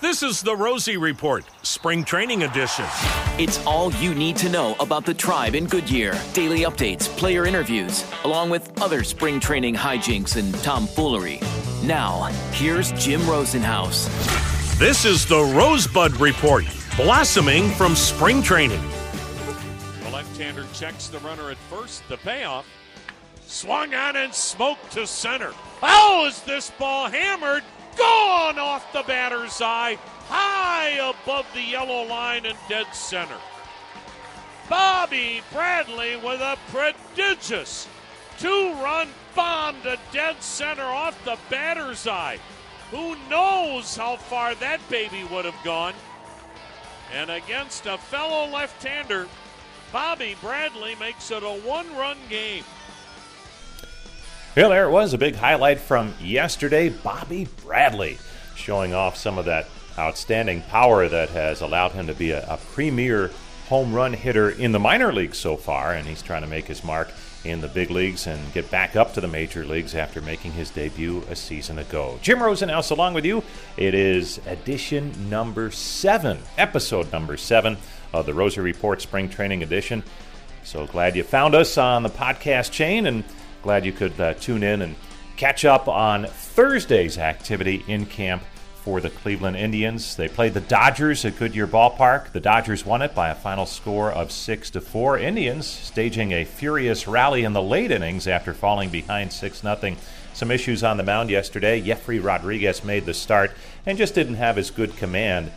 This is the Rosie Report, Spring Training Edition. It's all you need to know about the tribe in Goodyear. Daily updates, player interviews, along with other spring training hijinks and tomfoolery. Now, here's Jim Rosenhaus. This is the Rosebud Report, blossoming from spring training. The left-hander checks the runner at first. The payoff. Swung on and smoked to center. How is this ball hammered? Gone off the batter's eye, high above the yellow line and dead center. Bobby Bradley with a prodigious two-run bomb to dead center off the batter's eye. Who knows how far that baby would have gone? And against a fellow left-hander, Bobby Bradley makes it a one-run game. Well, there it was, a big highlight from yesterday. Bobby Bradley showing off some of that outstanding power that has allowed him to be a, a premier home run hitter in the minor leagues so far, and he's trying to make his mark in the big leagues and get back up to the major leagues after making his debut a season ago. Jim Rosenhaus along with you. It is edition number seven, episode number seven of the Rosie Report Spring Training Edition. So glad you found us on the podcast chain and Glad you could uh, tune in and catch up on Thursday's activity in camp for the Cleveland Indians. They played the Dodgers at Goodyear Ballpark. The Dodgers won it by a final score of 6 to 4. Indians staging a furious rally in the late innings after falling behind 6 0. Some issues on the mound yesterday. Jefry Rodriguez made the start and just didn't have as good command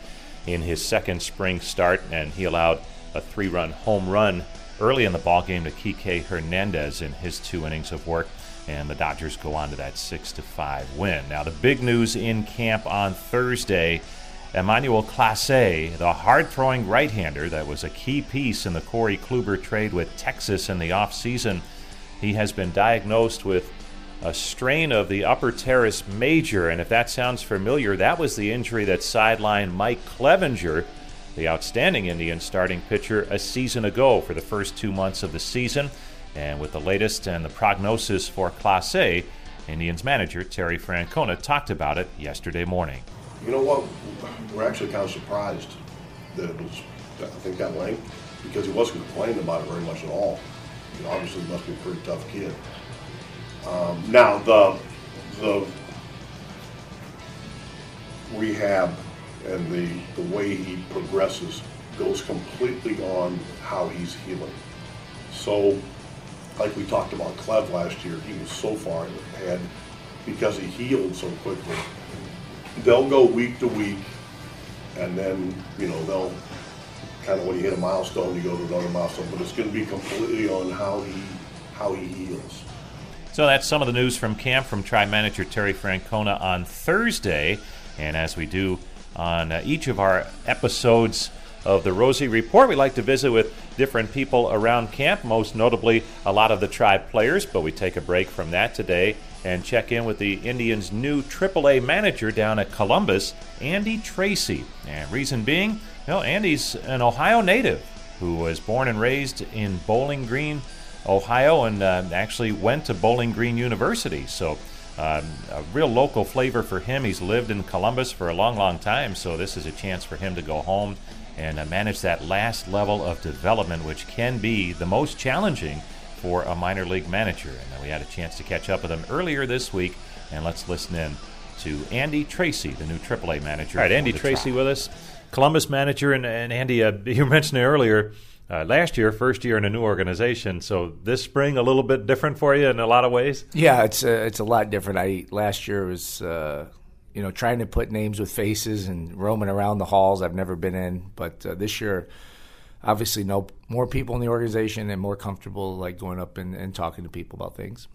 in his second spring start, and he allowed a three run home run early in the ballgame to Kike Hernandez in his two innings of work, and the Dodgers go on to that six to five win. Now the big news in camp on Thursday. Emmanuel Clase, the hard throwing right hander that was a key piece in the Corey Kluber trade with Texas in the offseason, he has been diagnosed with a strain of the upper teres major. And if that sounds familiar, that was the injury that sidelined Mike Clevinger the outstanding Indian starting pitcher a season ago for the first two months of the season. And with the latest and the prognosis for Clase, Indians manager Terry Francona talked about it yesterday morning. You know what? We're actually kind of surprised that it was, I think, that length because he wasn't complaining about it very much at all. Obviously must be a pretty tough kid. Um, now, the, the rehab and the, the way he progresses goes completely on how he's healing. So, like we talked about Clev last year, he was so far ahead because he healed so quickly. They'll go week to week, and then, you know, they'll kind of when you hit a milestone, you go to another milestone, but it's going to be completely on how he how he heals. So that's some of the news from camp from Tribe Manager Terry Francona on Thursday. And as we do on uh, each of our episodes of the Rosie Report. We like to visit with different people around camp, most notably a lot of the tribe players, but we take a break from that today and check in with the Indians' new AAA manager down at Columbus, Andy Tracy. And reason being, well, Andy's an Ohio native who was born and raised in Bowling Green, Ohio, and uh, actually went to Bowling Green University. So um, a real local flavor for him. He's lived in Columbus for a long, long time, so this is a chance for him to go home and uh, manage that last level of development, which can be the most challenging for a minor league manager. And uh, we had a chance to catch up with him earlier this week, and let's listen in to Andy Tracy, the new AAA manager. All right, Andy Tracy with us, Columbus manager, and, and Andy, uh, you mentioned it earlier uh, last year, first year in a new organization. So this spring, a little bit different for you in a lot of ways. Yeah, it's a, uh, it's a lot different. I last year was uh, you know trying to put names with faces and roaming around the halls I've never been in, but uh, this year. Obviously, know more people in the organization and more comfortable like going up and, and talking to people about things.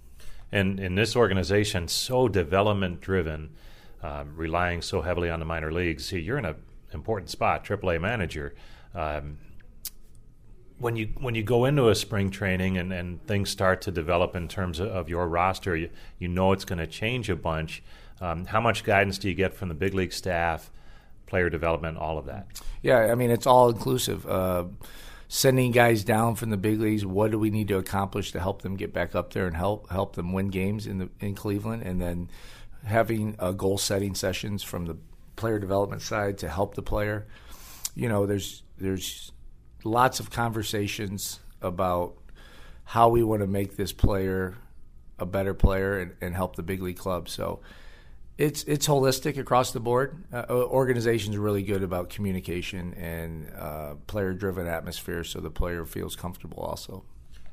And in this organization, so development driven, um, relying so heavily on the minor leagues. See, you're in an important spot, AAA manager. Um, when you when you go into a spring training and, and things start to develop in terms of, your roster, you, you know it's going to change a bunch. Um, how much guidance do you get from the big league staff, player development, all of that? Yeah, I mean it's all inclusive. Uh, sending guys down from the big leagues, what do we need to accomplish to help them get back up there and help help them win games in the in Cleveland, and then having uh, goal setting sessions from the player development side to help the player. You know, there's there's lots of conversations about how we want to make this player a better player and, and help the big league club. So it's it's holistic across the board. Uh, organizations are really good about communication and uh, player driven atmosphere, so the player feels comfortable also.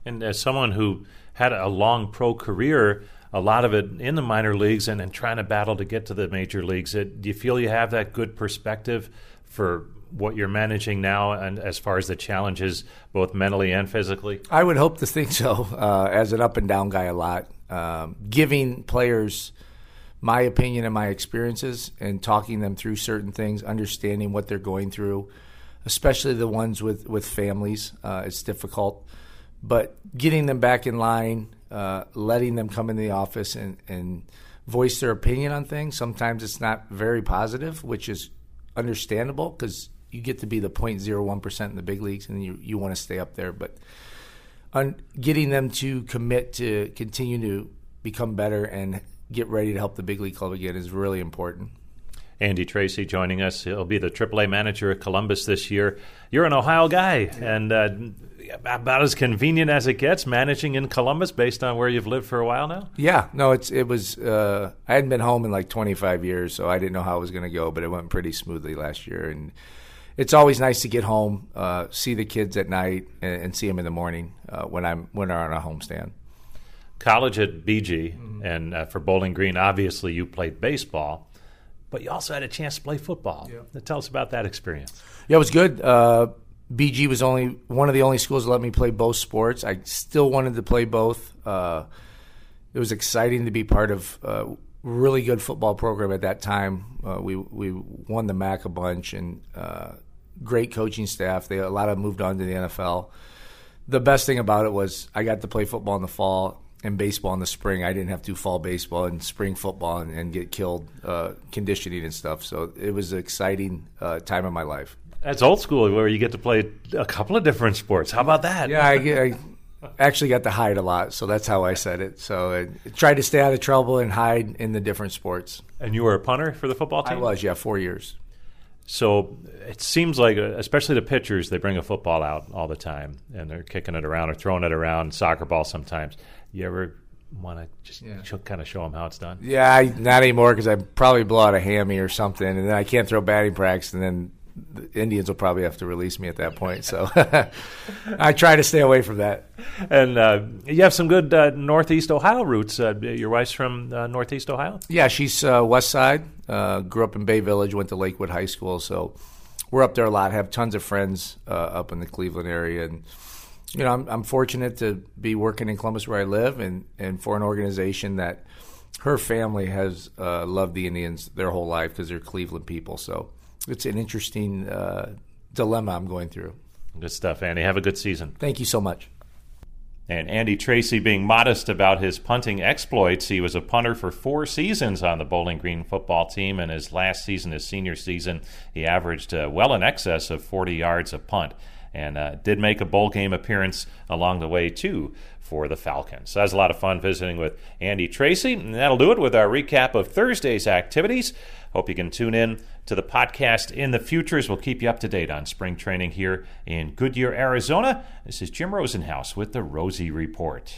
And as someone who had a long pro career, a lot of it in the minor leagues and, and trying to battle to get to the major leagues, it, do you feel you have that good perspective for what you're managing now and as far as the challenges both mentally and physically? I would hope to think so. Uh, as an up and down guy, a lot um, giving players my opinion and my experiences and talking them through certain things, understanding what they're going through, especially the ones with with families. Uh, it's difficult, but getting them back in line, uh, letting them come in the office and and voice their opinion on things. Sometimes it's not very positive, which is understandable because you get to be the 0.01 percent in the big leagues, and you you want to stay up there, but. On getting them to commit to continue to become better and get ready to help the big league club again is really important. Andy Tracy joining us. He'll be the AAA manager at Columbus this year. You're an Ohio guy, and uh, about as convenient as it gets managing in Columbus based on where you've lived for a while now. Yeah, no, it's it was. Uh, I hadn't been home in like 25 years, so I didn't know how it was going to go, but it went pretty smoothly last year, and it's always nice to get home, uh, see the kids at night, and, and see them in the morning uh, when I'm when they're on a homestand college at BG, mm-hmm. and uh, for Bowling Green, obviously you played baseball, but you also had a chance to play football. Yeah. Tell us about that experience. Yeah, it was good. Uh, BG was only one of the only schools that let me play both sports. I still wanted to play both. Uh, it was exciting to be part of a really good football program at that time. Uh, we we won the MAC a bunch and uh, great coaching staff. They a lot of moved on to the NFL. The best thing about it was I got to play football in the fall and baseball in the spring. I didn't have to do fall baseball and spring football and, and get killed uh, conditioning and stuff. So it was an exciting uh, time of my life. That's old school, where you get to play a couple of different sports. How about that? Yeah, I, I actually got to hide a lot, so that's how I said it. So I tried to stay out of trouble and hide in the different sports. And you were a punter for the football team. I was, yeah, four years. So it seems like, uh, especially the pitchers, they bring a football out all the time, and they're kicking it around or throwing it around, soccer ball sometimes. You ever want to just yeah. kind of show them how it's done? Yeah, I, not anymore because I probably blow out a hammy or something, and then I can't throw batting practice, and then the Indians will probably have to release me at that point. So I try to stay away from that. And uh, you have some good uh, Northeast Ohio roots. Uh, your wife's from uh, Northeast Ohio? Yeah, she's uh, West Side. Uh, grew up in Bay Village, went to Lakewood High School. So we're up there a lot. Have tons of friends up in the Cleveland area, and you know, I'm, I'm fortunate to be working in Columbus where I live, and and for an organization that her family has uh, loved the Indians their whole life because they're Cleveland people. So it's an interesting uh, dilemma I'm going through. Good stuff, Andy. Have a good season. Thank you so much. And Andy Tracy being modest about his punting exploits, he was a punter for four seasons on the Bowling Green football team. And his last season, his senior season, he averaged uh, well in excess of 40 yards a punt and uh, did make a bowl game appearance along the way too for the Falcons. So that was a lot of fun visiting with Andy Tracy, and that'll do it with our recap of Thursday's activities. Hope you can tune in to the podcast in the future as we'll keep you up to date on spring training here in Goodyear, Arizona. This is Jim Rosenhaus with the Rosie Report.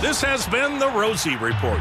This has been the Rosie Report.